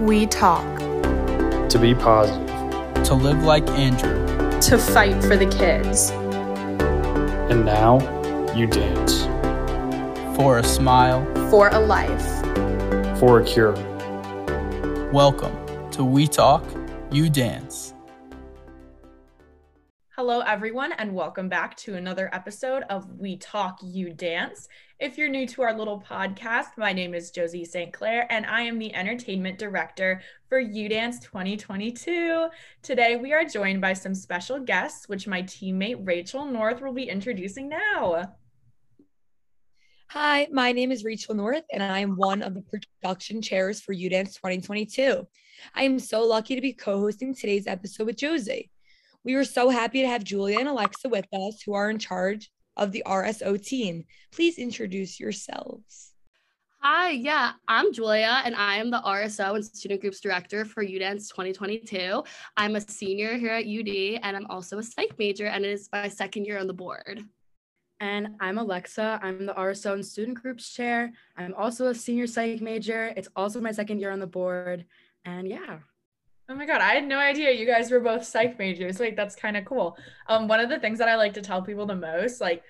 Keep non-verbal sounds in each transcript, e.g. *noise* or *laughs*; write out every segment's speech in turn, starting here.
We talk. To be positive. To live like Andrew. To fight for the kids. And now, you dance. For a smile. For a life. For a cure. Welcome to We Talk, You Dance. Hello, everyone, and welcome back to another episode of We Talk, UDance. If you're new to our little podcast, my name is Josie St. Clair, and I am the entertainment director for You Dance 2022. Today, we are joined by some special guests, which my teammate Rachel North will be introducing now. Hi, my name is Rachel North, and I am one of the production chairs for UDance 2022. I am so lucky to be co hosting today's episode with Josie. We were so happy to have Julia and Alexa with us, who are in charge of the RSO team. Please introduce yourselves. Hi, yeah, I'm Julia, and I am the RSO and Student Groups Director for UDance 2022. I'm a senior here at UD, and I'm also a psych major, and it is my second year on the board. And I'm Alexa. I'm the RSO and Student Groups Chair. I'm also a senior psych major. It's also my second year on the board. And yeah. Oh my god, I had no idea you guys were both psych majors. Like that's kind of cool. Um one of the things that I like to tell people the most, like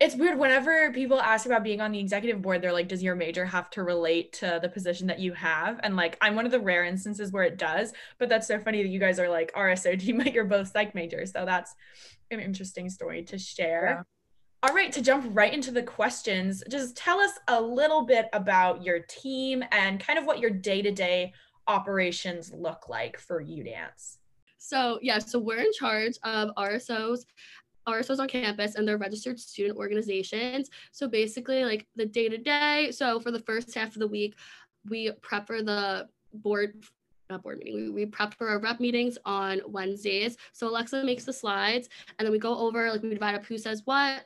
it's weird whenever people ask about being on the executive board, they're like, does your major have to relate to the position that you have? And like I'm one of the rare instances where it does, but that's so funny that you guys are like RSO team, *laughs* but you're both psych majors. So that's an interesting story to share. Yeah. All right, to jump right into the questions, just tell us a little bit about your team and kind of what your day to day operations look like for UDance? So yeah, so we're in charge of RSOs RSOs on campus and their registered student organizations. So basically, like the day to day. So for the first half of the week, we prep for the board, not board meeting. We, we prep for our rep meetings on Wednesdays. So Alexa makes the slides, and then we go over like we divide up who says what,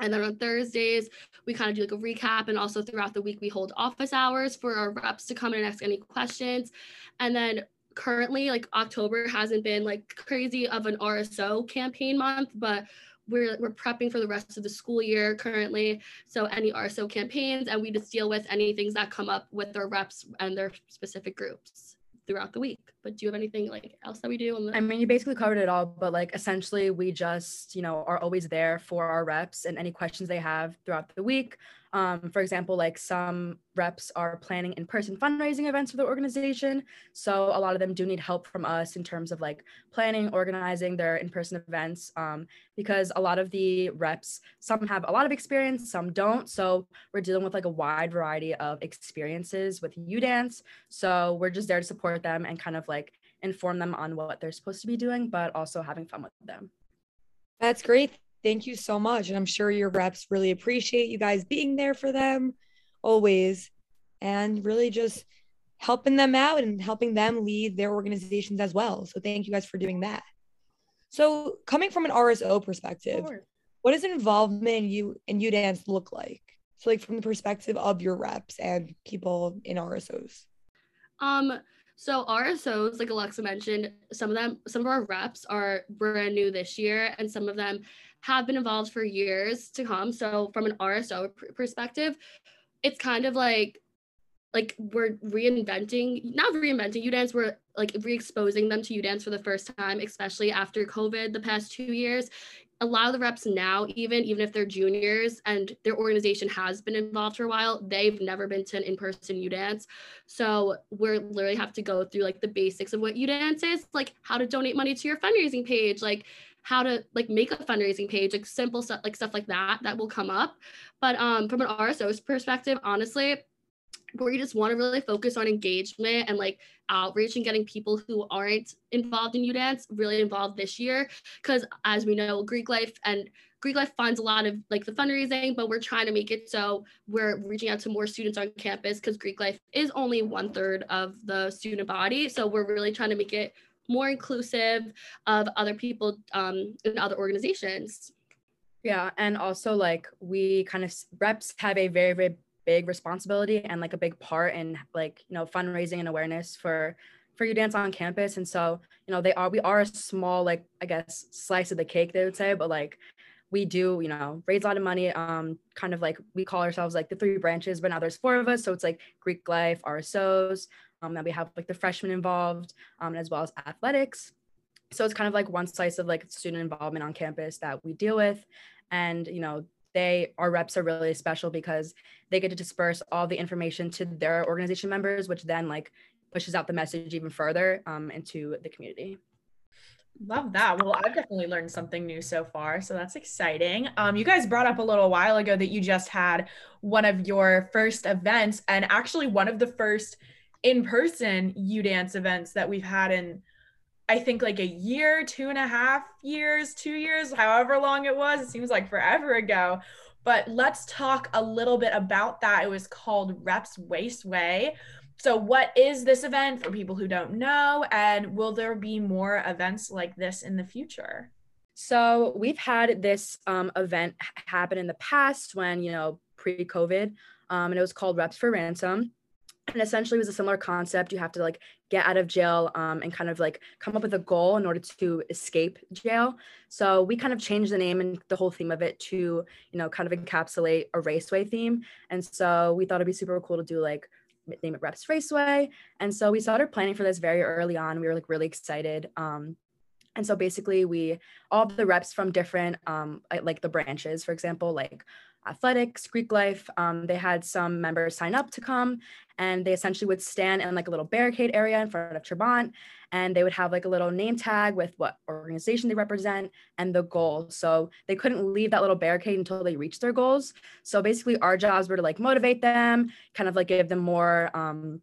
and then on Thursdays, we kind of do like a recap. And also throughout the week, we hold office hours for our reps to come in and ask any questions. And then currently, like October hasn't been like crazy of an RSO campaign month, but we're, we're prepping for the rest of the school year currently. So any RSO campaigns, and we just deal with any things that come up with our reps and their specific groups throughout the week. But do you have anything like else that we do? The- I mean, you basically covered it all, but like essentially, we just you know are always there for our reps and any questions they have throughout the week. Um, for example, like some reps are planning in person fundraising events for the organization. So a lot of them do need help from us in terms of like planning, organizing their in person events, um, because a lot of the reps, some have a lot of experience, some don't. So we're dealing with like a wide variety of experiences with UDance. So we're just there to support them and kind of like inform them on what they're supposed to be doing, but also having fun with them. That's great. Thank you so much. And I'm sure your reps really appreciate you guys being there for them always and really just helping them out and helping them lead their organizations as well. So thank you guys for doing that. So coming from an RSO perspective, sure. what does involvement in you in UDance look like? So like from the perspective of your reps and people in RSOs. Um so RSOs, like Alexa mentioned, some of them, some of our reps are brand new this year, and some of them have been involved for years to come. So from an RSO perspective, it's kind of like like we're reinventing, not reinventing UDance, we're like re-exposing them to UDance for the first time, especially after COVID the past two years. A lot of the reps now, even even if they're juniors and their organization has been involved for a while, they've never been to an in-person UDance. So we're literally have to go through like the basics of what UDance is, like how to donate money to your fundraising page, like how to like make a fundraising page, like simple stuff, like stuff like that, that will come up. But um, from an RSO's perspective, honestly, we just want to really focus on engagement and like outreach and getting people who aren't involved in UDance really involved this year. Because as we know, Greek life and Greek Life funds a lot of like the fundraising, but we're trying to make it so we're reaching out to more students on campus because Greek Life is only one third of the student body. So we're really trying to make it more inclusive of other people um, in other organizations. Yeah, and also like we kind of reps have a very very big responsibility and like a big part in like you know fundraising and awareness for for UDance on campus and so you know they are we are a small like i guess slice of the cake they would say but like we do, you know, raise a lot of money. Um, kind of like we call ourselves like the three branches, but now there's four of us. So it's like Greek life, RSOs. Um, then we have like the freshmen involved, um, as well as athletics. So it's kind of like one slice of like student involvement on campus that we deal with. And, you know, they our reps are really special because they get to disperse all the information to their organization members, which then like pushes out the message even further um, into the community. Love that. Well, I've definitely learned something new so far, so that's exciting. Um, you guys brought up a little while ago that you just had one of your first events, and actually one of the first in-person U Dance events that we've had in, I think, like a year, two and a half years, two years, however long it was. It seems like forever ago. But let's talk a little bit about that. It was called Reps Raceway. So, what is this event for people who don't know? And will there be more events like this in the future? So, we've had this um, event happen in the past when, you know, pre COVID, um, and it was called Reps for Ransom. And essentially, was a similar concept. You have to like get out of jail um, and kind of like come up with a goal in order to escape jail. So we kind of changed the name and the whole theme of it to, you know, kind of encapsulate a raceway theme. And so we thought it'd be super cool to do like name it Reps Raceway. And so we started planning for this very early on. We were like really excited. Um, and so basically we all the reps from different um, like the branches, for example, like athletics, Greek life. Um, they had some members sign up to come and they essentially would stand in like a little barricade area in front of Trabant and they would have like a little name tag with what organization they represent and the goal. So they couldn't leave that little barricade until they reached their goals. So basically our jobs were to like motivate them, kind of like give them more um,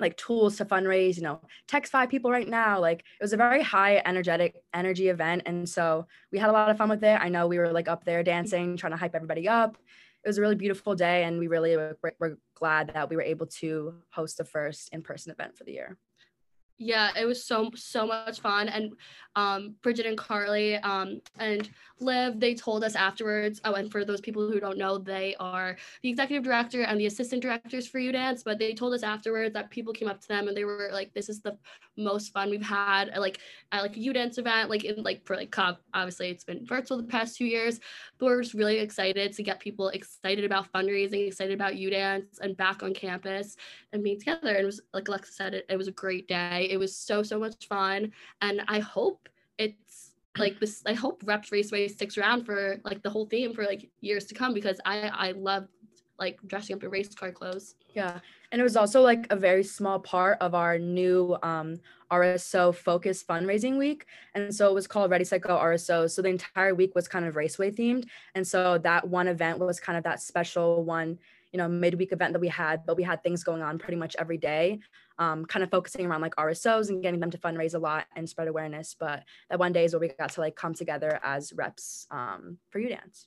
like tools to fundraise you know text five people right now like it was a very high energetic energy event and so we had a lot of fun with it. I know we were like up there dancing trying to hype everybody up. It was a really beautiful day and we really were, were glad that we were able to host the first in-person event for the year yeah it was so so much fun and um bridget and carly um and liv they told us afterwards oh and for those people who don't know they are the executive director and the assistant directors for udance but they told us afterwards that people came up to them and they were like this is the most fun we've had like at like a Dance event like in like for like cop obviously it's been virtual the past two years but we're just really excited to get people excited about fundraising excited about udance and back on campus and being together and it was like alexa said it, it was a great day it was so so much fun, and I hope it's like this. I hope Reps Raceway sticks around for like the whole theme for like years to come because I I love like dressing up in race car clothes. Yeah. And it was also like a very small part of our new um, RSO focus fundraising week. And so it was called Ready Go RSO. So the entire week was kind of raceway themed. And so that one event was kind of that special one, you know, midweek event that we had, but we had things going on pretty much every day um, kind of focusing around like RSOs and getting them to fundraise a lot and spread awareness. But that one day is where we got to like come together as reps um, for UDance.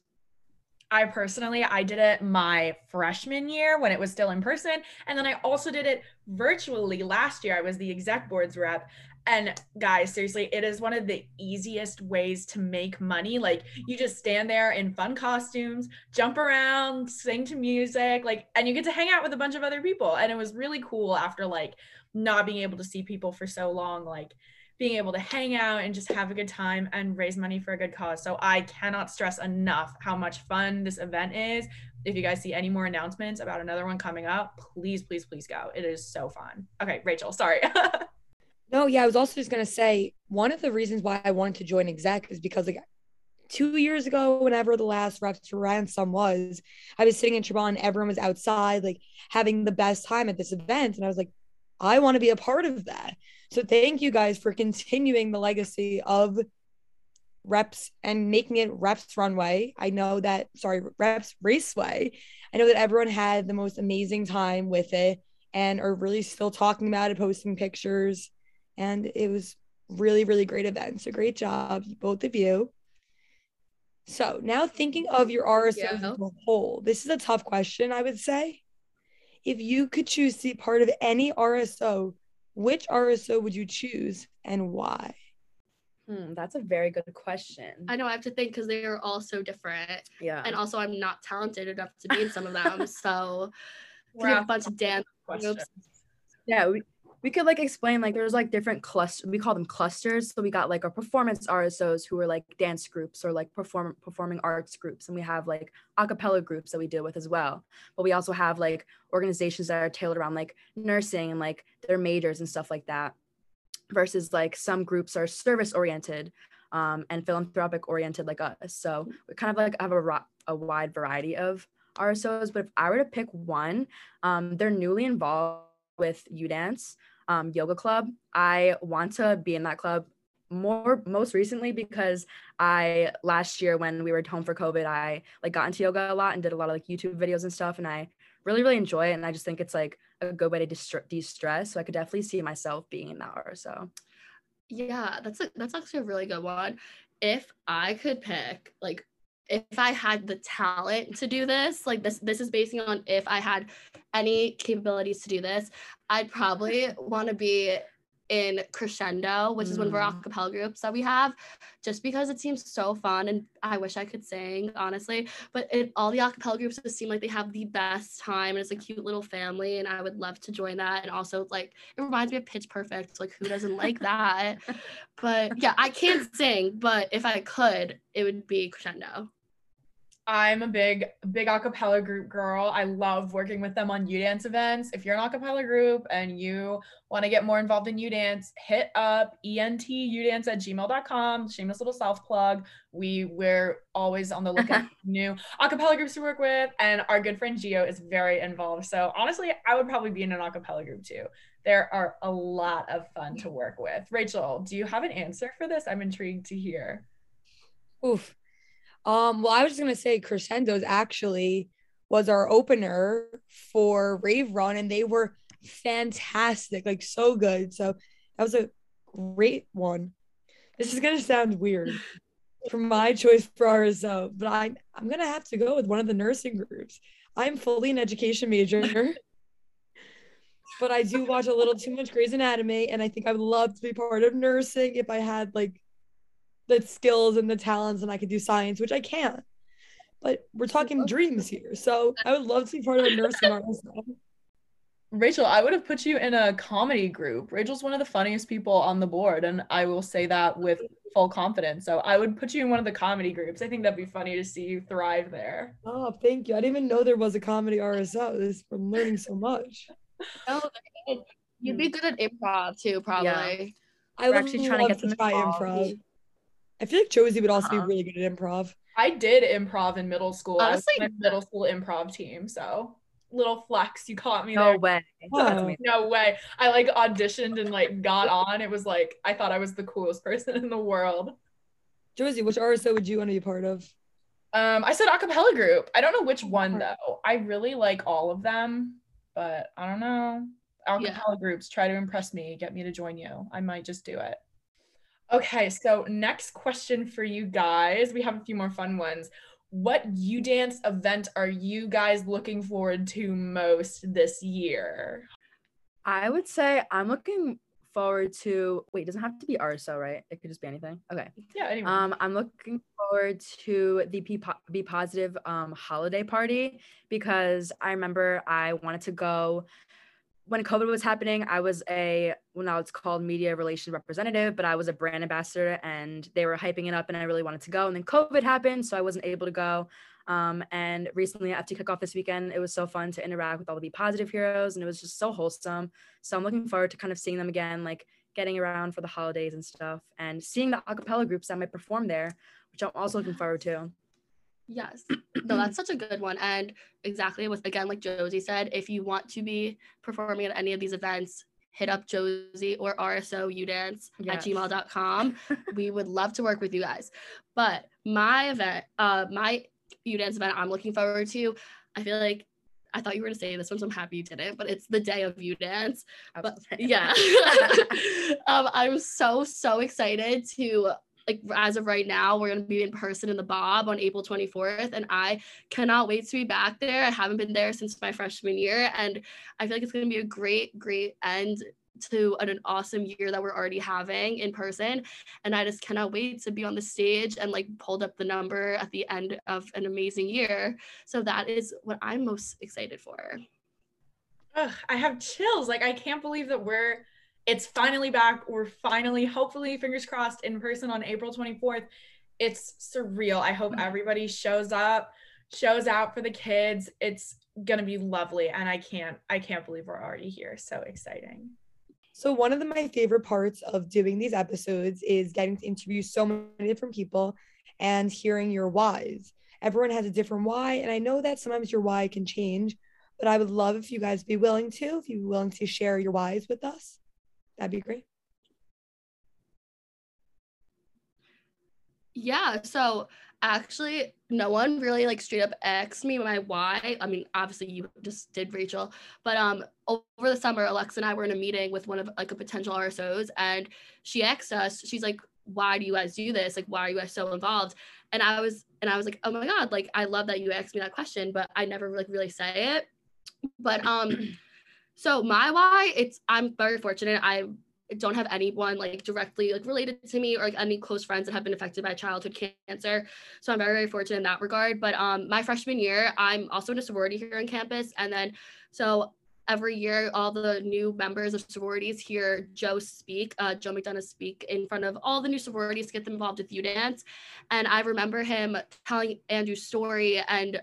I personally, I did it my freshman year when it was still in person. And then I also did it virtually last year. I was the exec boards rep. And guys, seriously, it is one of the easiest ways to make money. Like you just stand there in fun costumes, jump around, sing to music, like, and you get to hang out with a bunch of other people. And it was really cool after like not being able to see people for so long, like being able to hang out and just have a good time and raise money for a good cause. So I cannot stress enough how much fun this event is. If you guys see any more announcements about another one coming up, please, please, please go. It is so fun. Okay, Rachel, sorry. *laughs* No, yeah, I was also just gonna say one of the reasons why I wanted to join exec is because like two years ago, whenever the last reps ransom was, I was sitting in Trabant, everyone was outside, like having the best time at this event. And I was like, I want to be a part of that. So thank you guys for continuing the legacy of reps and making it reps runway. I know that, sorry, reps raceway. I know that everyone had the most amazing time with it and are really still talking about it, posting pictures and it was really really great event so great job both of you so now thinking of your RSO yeah. as a whole this is a tough question i would say if you could choose to be part of any rso which rso would you choose and why Hmm, that's a very good question. I know I have to think because they are all so different. Yeah. And also, I'm not talented enough to be in some of them. So, *laughs* we have a bunch of dance groups. Yeah, we, we could like explain like there's like different clusters we call them clusters. So we got like our performance rsos who are like dance groups or like perform performing arts groups. And we have like a cappella groups that we deal with as well. But we also have like organizations that are tailored around like nursing and like their majors and stuff like that versus like some groups are service oriented um, and philanthropic oriented like us. So we kind of like have a, a wide variety of rsos but if i were to pick one um, they're newly involved with udance um, yoga club. I want to be in that club more most recently because I last year when we were home for COVID, I like got into yoga a lot and did a lot of like YouTube videos and stuff, and I really really enjoy it. And I just think it's like a good way to de-stress. So I could definitely see myself being in that RSO. Yeah, that's a, that's actually a really good one. If I could pick like if I had the talent to do this, like this, this is basing on if I had any capabilities to do this, I'd probably want to be in Crescendo, which mm. is one of our mm. acapella groups that we have, just because it seems so fun and I wish I could sing, honestly. But it, all the acapella groups just seem like they have the best time and it's a cute little family, and I would love to join that. And also, like, it reminds me of Pitch Perfect. Like, who doesn't like *laughs* that? But yeah, I can't sing, but if I could, it would be Crescendo. I'm a big, big acapella group girl. I love working with them on U dance events. If you're an acapella group and you want to get more involved in U dance, hit up entudance at gmail.com. Shameless little self plug. We we're always on the lookout *laughs* for new acapella groups to work with, and our good friend Gio is very involved. So honestly, I would probably be in an acapella group too. There are a lot of fun to work with. Rachel, do you have an answer for this? I'm intrigued to hear. Oof. Um, well, I was just gonna say Crescendos actually was our opener for Rave Run, and they were fantastic, like so good. So that was a great one. This is gonna sound weird for my choice for RSO, but I I'm gonna have to go with one of the nursing groups. I'm fully an education major. but I do watch a little too much Grey's Anatomy, and I think I would love to be part of nursing if I had like the skills and the talents and I could do science, which I can't. But we're talking dreams here. So I would love to be part of a nursing *laughs* artist. Rachel, I would have put you in a comedy group. Rachel's one of the funniest people on the board, and I will say that with full confidence. So I would put you in one of the comedy groups. I think that'd be funny to see you thrive there. Oh, thank you. I didn't even know there was a comedy RSO. This I'm learning so much. *laughs* Oh, you'd be good at improv too, probably. Yeah. I would actually trying to get to try improv. I feel like Josie would also uh-huh. be really good at improv. I did improv in middle school. Honestly, I was middle school improv team. So little flex, you caught me. No there. way. Oh. No way. I like auditioned and like got on. It was like I thought I was the coolest *laughs* person in the world. Josie, which RSO would you want to be part of? Um, I said acapella group. I don't know which one though. I really like all of them, but I don't know. Acapella yeah. groups try to impress me, get me to join you. I might just do it. Okay, so next question for you guys. We have a few more fun ones. What U Dance event are you guys looking forward to most this year? I would say I'm looking forward to wait, doesn't have to be RSO, right? It could just be anything. Okay. Yeah, anyway. Um, I'm looking forward to the Be, po- be Positive um holiday party because I remember I wanted to go when COVID was happening, I was a well now it's called media relations representative, but I was a brand ambassador and they were hyping it up and I really wanted to go. And then COVID happened, so I wasn't able to go. Um, and recently after kick off this weekend, it was so fun to interact with all the Positive heroes and it was just so wholesome. So I'm looking forward to kind of seeing them again, like getting around for the holidays and stuff and seeing the acapella groups that might perform there, which I'm also looking forward to. Yes. No, that's such a good one. And exactly with again, like Josie said, if you want to be performing at any of these events, hit up Josie or RSO Udance yes. at gmail.com. *laughs* we would love to work with you guys. But my event, uh, my Udance event I'm looking forward to, I feel like I thought you were gonna say this one, so I'm happy you didn't. but it's the day of Udance. But yeah. *laughs* *laughs* um, I'm so, so excited to like as of right now, we're gonna be in person in the Bob on April 24th, and I cannot wait to be back there. I haven't been there since my freshman year, and I feel like it's gonna be a great, great end to an, an, awesome year that we're already having in person and i just cannot wait to be on the stage and like pulled up the number at the end of an amazing year so that is what i'm most excited for Ugh, I have chills. Like I can't believe that we're it's finally back. We're finally, hopefully, fingers crossed, in person on April 24th. It's surreal. I hope mm-hmm. everybody shows up, shows out for the kids. It's gonna be lovely. And I can't, I can't believe we're already here. So exciting. So one of the, my favorite parts of doing these episodes is getting to interview so many different people and hearing your whys. Everyone has a different why, and I know that sometimes your why can change, but I would love if you guys be willing to, if you're willing to share your whys with us. That'd be great. Yeah, so actually no one really like straight up asked me my why. I mean, obviously you just did Rachel, but um over the summer Alexa and I were in a meeting with one of like a potential RSOs and she asked us, she's like, why do you guys do this? Like why are you guys so involved? And I was and I was like, oh my god, like I love that you asked me that question, but I never like really say it. But um so my why, it's I'm very fortunate. I don't have anyone like directly like related to me or like any close friends that have been affected by childhood cancer. So I'm very, very fortunate in that regard. But um my freshman year, I'm also in a sorority here on campus. And then so every year all the new members of sororities hear Joe speak, uh, Joe McDonough speak in front of all the new sororities to get them involved with U Dance. And I remember him telling Andrew's story and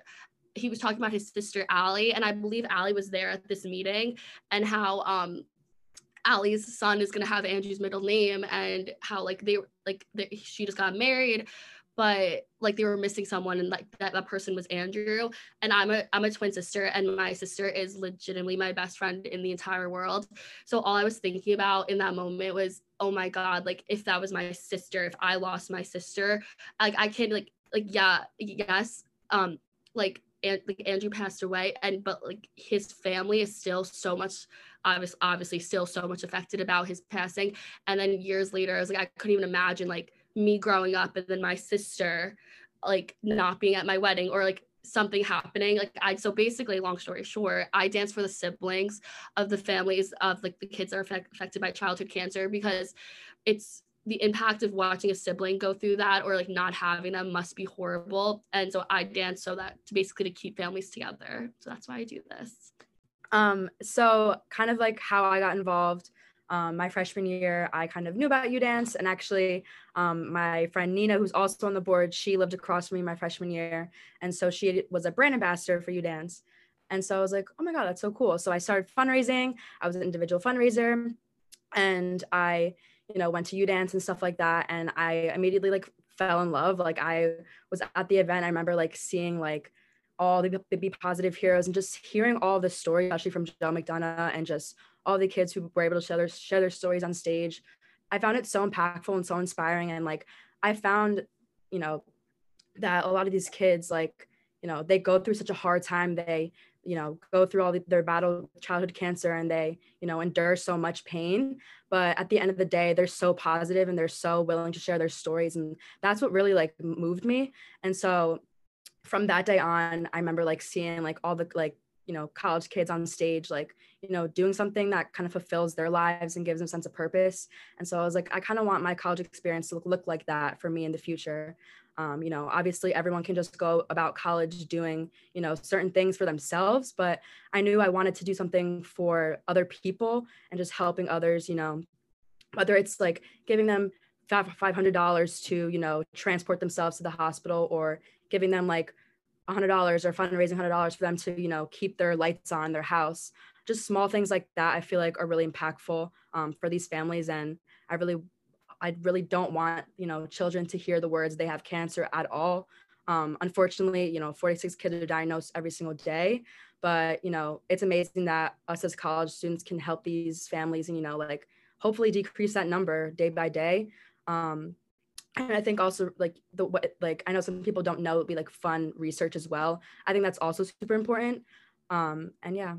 he was talking about his sister Allie, and I believe Allie was there at this meeting, and how um Allie's son is gonna have Andrew's middle name, and how like they like they, she just got married, but like they were missing someone, and like that that person was Andrew. And I'm a I'm a twin sister, and my sister is legitimately my best friend in the entire world. So all I was thinking about in that moment was, oh my god, like if that was my sister, if I lost my sister, like I can like like yeah yes um like and like Andrew passed away and but like his family is still so much obviously obviously still so much affected about his passing. And then years later I was like I couldn't even imagine like me growing up and then my sister like not being at my wedding or like something happening. Like I so basically long story short I dance for the siblings of the families of like the kids that are affect, affected by childhood cancer because it's the impact of watching a sibling go through that or like not having them must be horrible and so i dance so that to basically to keep families together so that's why i do this Um, so kind of like how I got involved. Um, my freshman year, I kind of knew about U Dance, and actually, um, my friend Nina, who's also on the board, she lived across from me my freshman year, and so she was a brand ambassador for U Dance, and so I was like, oh my god, that's so cool. So I started fundraising. I was an individual fundraiser, and I, know, went to U Dance and stuff like that, and I immediately like fell in love. Like I was at the event, I remember like seeing like all the, be positive heroes and just hearing all the stories, especially from Joe McDonough and just all the kids who were able to share their, share their stories on stage. I found it so impactful and so inspiring. And like, I found, you know, that a lot of these kids, like, you know, they go through such a hard time. They, you know, go through all the, their battle childhood cancer and they, you know, endure so much pain. But at the end of the day, they're so positive and they're so willing to share their stories. And that's what really like moved me. And so from that day on, I remember like seeing like all the like you know college kids on stage like you know doing something that kind of fulfills their lives and gives them sense of purpose and so i was like i kind of want my college experience to look, look like that for me in the future um, you know obviously everyone can just go about college doing you know certain things for themselves but i knew i wanted to do something for other people and just helping others you know whether it's like giving them $500 to you know transport themselves to the hospital or giving them like $100 or fundraising $100 for them to you know keep their lights on their house. Just small things like that i feel like are really impactful um, for these families and i really i really don't want you know children to hear the words they have cancer at all um, unfortunately you know 46 kids are diagnosed every single day but you know it's amazing that us as college students can help these families and you know like hopefully decrease that number day by day um, and I think also like the what like I know some people don't know it'd be like fun research as well. I think that's also super important. Um, and yeah,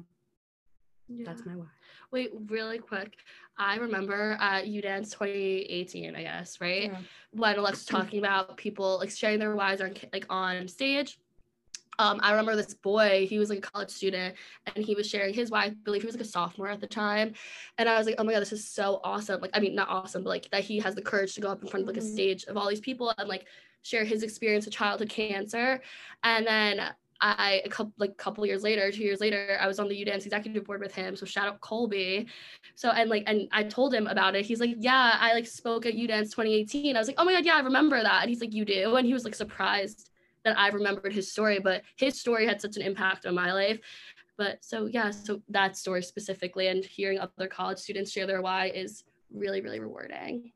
yeah. that's my why. wait really quick i remember at udance 2018 i guess right Yeah. when alex was talking about people like sharing their whys on like on stage um, I remember this boy, he was like a college student and he was sharing his why. I believe he was like a sophomore at the time. And I was like, oh my God, this is so awesome. Like, I mean, not awesome, but like that he has the courage to go up in front of like a Mhm. stage of all these people and like share his experience with childhood cancer. And then I a couple like couple years later, two years later, I was on the UDance executive board with him. So shout out Colby. So and like and I told him about it. He's like, yeah, I like spoke at UDance 2018. I was like, oh my god, yeah, I remember that. And he's like, you do, and he was like surprised that I remembered his story, but his story had such an impact on my life. But so yeah, so that story specifically, and hearing other college students share their why is really really rewarding.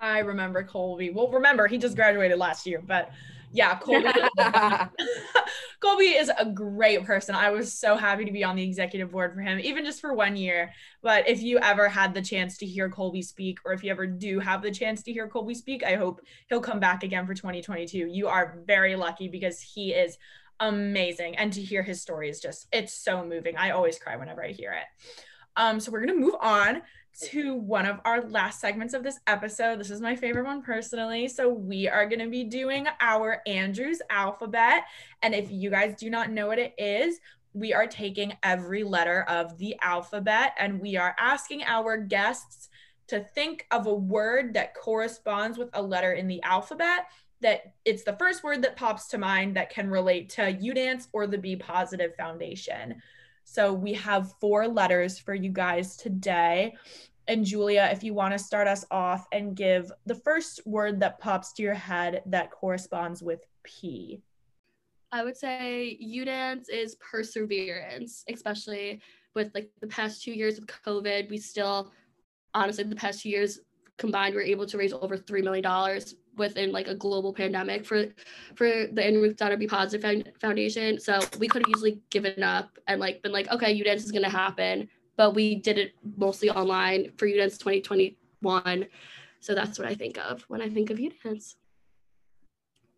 I remember Colby. Well, remember he just graduated last year, but yeah, Colby. *laughs* *laughs* Colby is a great person. I was so happy to be on the executive board for him, even just for one year. But if you ever had the chance to hear Colby speak, or if you ever do have the chance to hear Colby speak, I hope he'll come back again for 2022. You are very lucky because he is amazing. And to hear his story is just, it's so moving. I always cry whenever I hear it. Um, so we're going to move on to one of our last segments of this episode. This is my favorite one personally. So, we are going to be doing our Andrews alphabet. And if you guys do not know what it is, we are taking every letter of the alphabet and we are asking our guests to think of a word that corresponds with a letter in the alphabet. That it's the first word that pops to mind that can relate to UDance or the Be Positive Foundation. So we have four letters for you guys today. And Julia, if you want to start us off and give the first word that pops to your head that corresponds with P. I would say UDance is perseverance, especially with like the past two years of COVID. We still, honestly, the past two years combined, we are able to raise over $3 million within like a global pandemic for for the Andrew McDonough Be Positive Foundation. So we could have easily given up and like been like, okay, UDance is gonna happen, but we did it mostly online for UDance 2021. So that's what I think of when I think of UDance.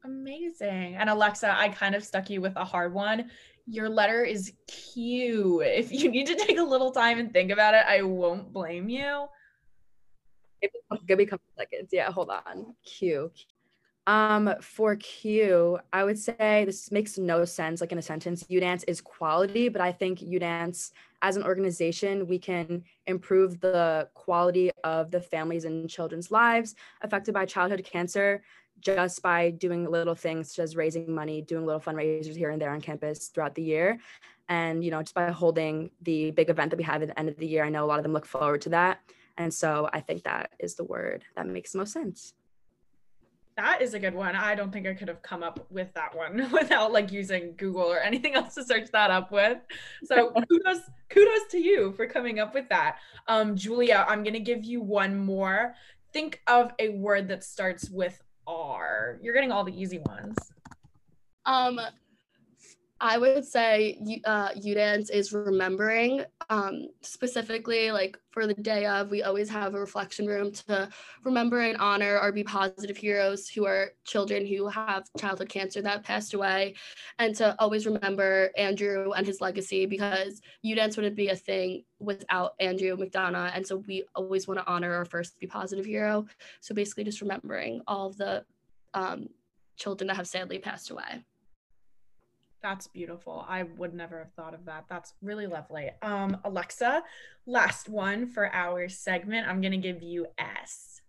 Amazing. And Alexa, I kind of stuck you with a hard one. Your letter is Q. If you need to take a little time and think about it, I won't blame you. Give me a couple seconds. Yeah, hold on. Q. Um, for Q, I would say this makes no sense like in a sentence. UDance is quality, but I think UDance as an organization, we can improve the quality of the families and children's lives affected by childhood cancer just by doing little things such as raising money, doing little fundraisers here and there on campus throughout the year. And, you know, just by holding the big event that we have at the end of the year, I know a lot of them look forward to that. And so I think that is the word that makes the most sense. That is a good one. I don't think I could have come up with that one *laughs* without like using Google or anything *laughs* else to search that up with. So *laughs* kudos, kudos to you for coming up with that. Um, Julia, I'm gonna give you one more. Think of a word that starts with R. You're getting all the easy ones. Um, I would say uh, UDance is remembering. Um, specifically, like for the day of, we always have a reflection room to remember and honor our Be Positive heroes who are children who have childhood cancer that passed away, and to always remember Andrew and his legacy because UDance wouldn't be a thing without Andrew McDonough. And so we always want to honor our first Be Positive hero. So basically, just remembering all the um, children that have sadly passed away. That's beautiful. I would never have thought of that. That's really lovely. Um, Alexa, last one for our segment. I'm gonna give you S.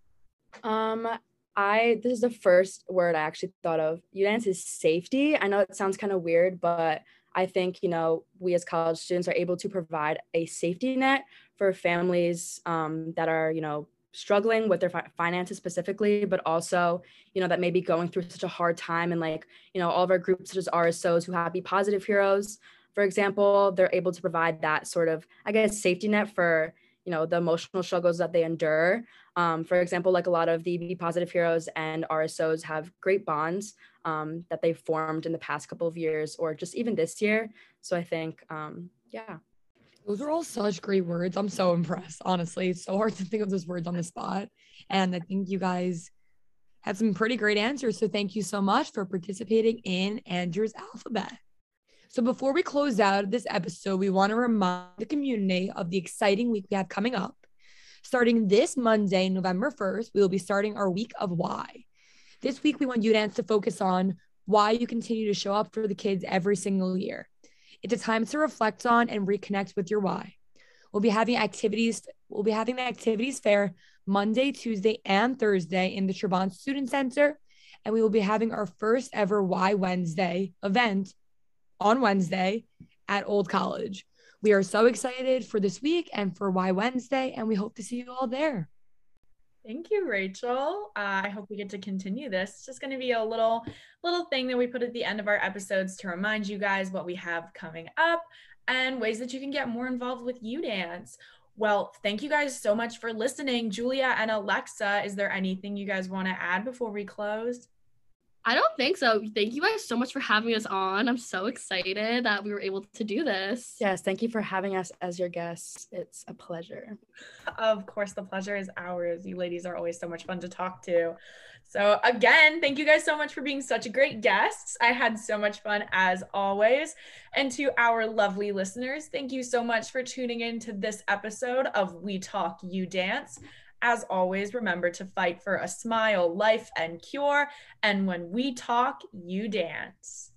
Um, I this is the first word I actually thought of. UDance is safety. I know it sounds kind of weird, but I think you know we as college students are able to provide a safety net for families um, that are you know struggling with their fi- finances specifically, but also, you know, that may be going through such a hard time. And like, you know, all of our groups, such as RSOs who have Be Positive Heroes, for example, they're able to provide that sort of, I guess, safety net for, you know, the emotional struggles that they endure. Um, for example, like a lot of the Be Positive Heroes and RSOs have great bonds um, that they've formed in the past couple of years or just even this year. So I think, um, yeah. Those are all such great words. I'm so impressed, honestly. It's so hard to think of those words on the spot. And I think you guys had some pretty great answers. So thank you so much for participating in Andrew's alphabet. So before we close out this episode, we want to remind the community of the exciting week we have coming up. Starting this Monday, November 1st, we will be starting our week of why. This week, we want UDance to focus on why you continue to show up for the kids every single year. It's a time to reflect on and reconnect with your why. We'll be having activities. We'll be having the activities fair Monday, Tuesday, and Thursday in the Trabant Student Center. And we will be having our first ever Why Wednesday event on Wednesday at Old College. We are so excited for this week and for Why Wednesday, and we hope to see you all there. Thank you, Rachel. Uh, I hope we get to continue this. It's just going to be a little little thing that we put at the end of our episodes to remind you guys what we have coming up and ways that you can get more involved with U Dance. Well, thank you guys so much for listening. Julia and Alexa, is there anything you guys want to add before we close? I don't think so. Thank you guys so much for having us on. I'm so excited that we were able to do this. Yes, thank you for having us as your guests. It's a pleasure. Of course, the pleasure is ours. You ladies are always so much fun to talk to. So, again, thank you guys so much for being such a great guests. I had so much fun as always. And to our lovely listeners, thank you so much for tuning in to this episode of We Talk You Dance. As always, remember to fight for a smile, life, and cure. And when we talk, you dance.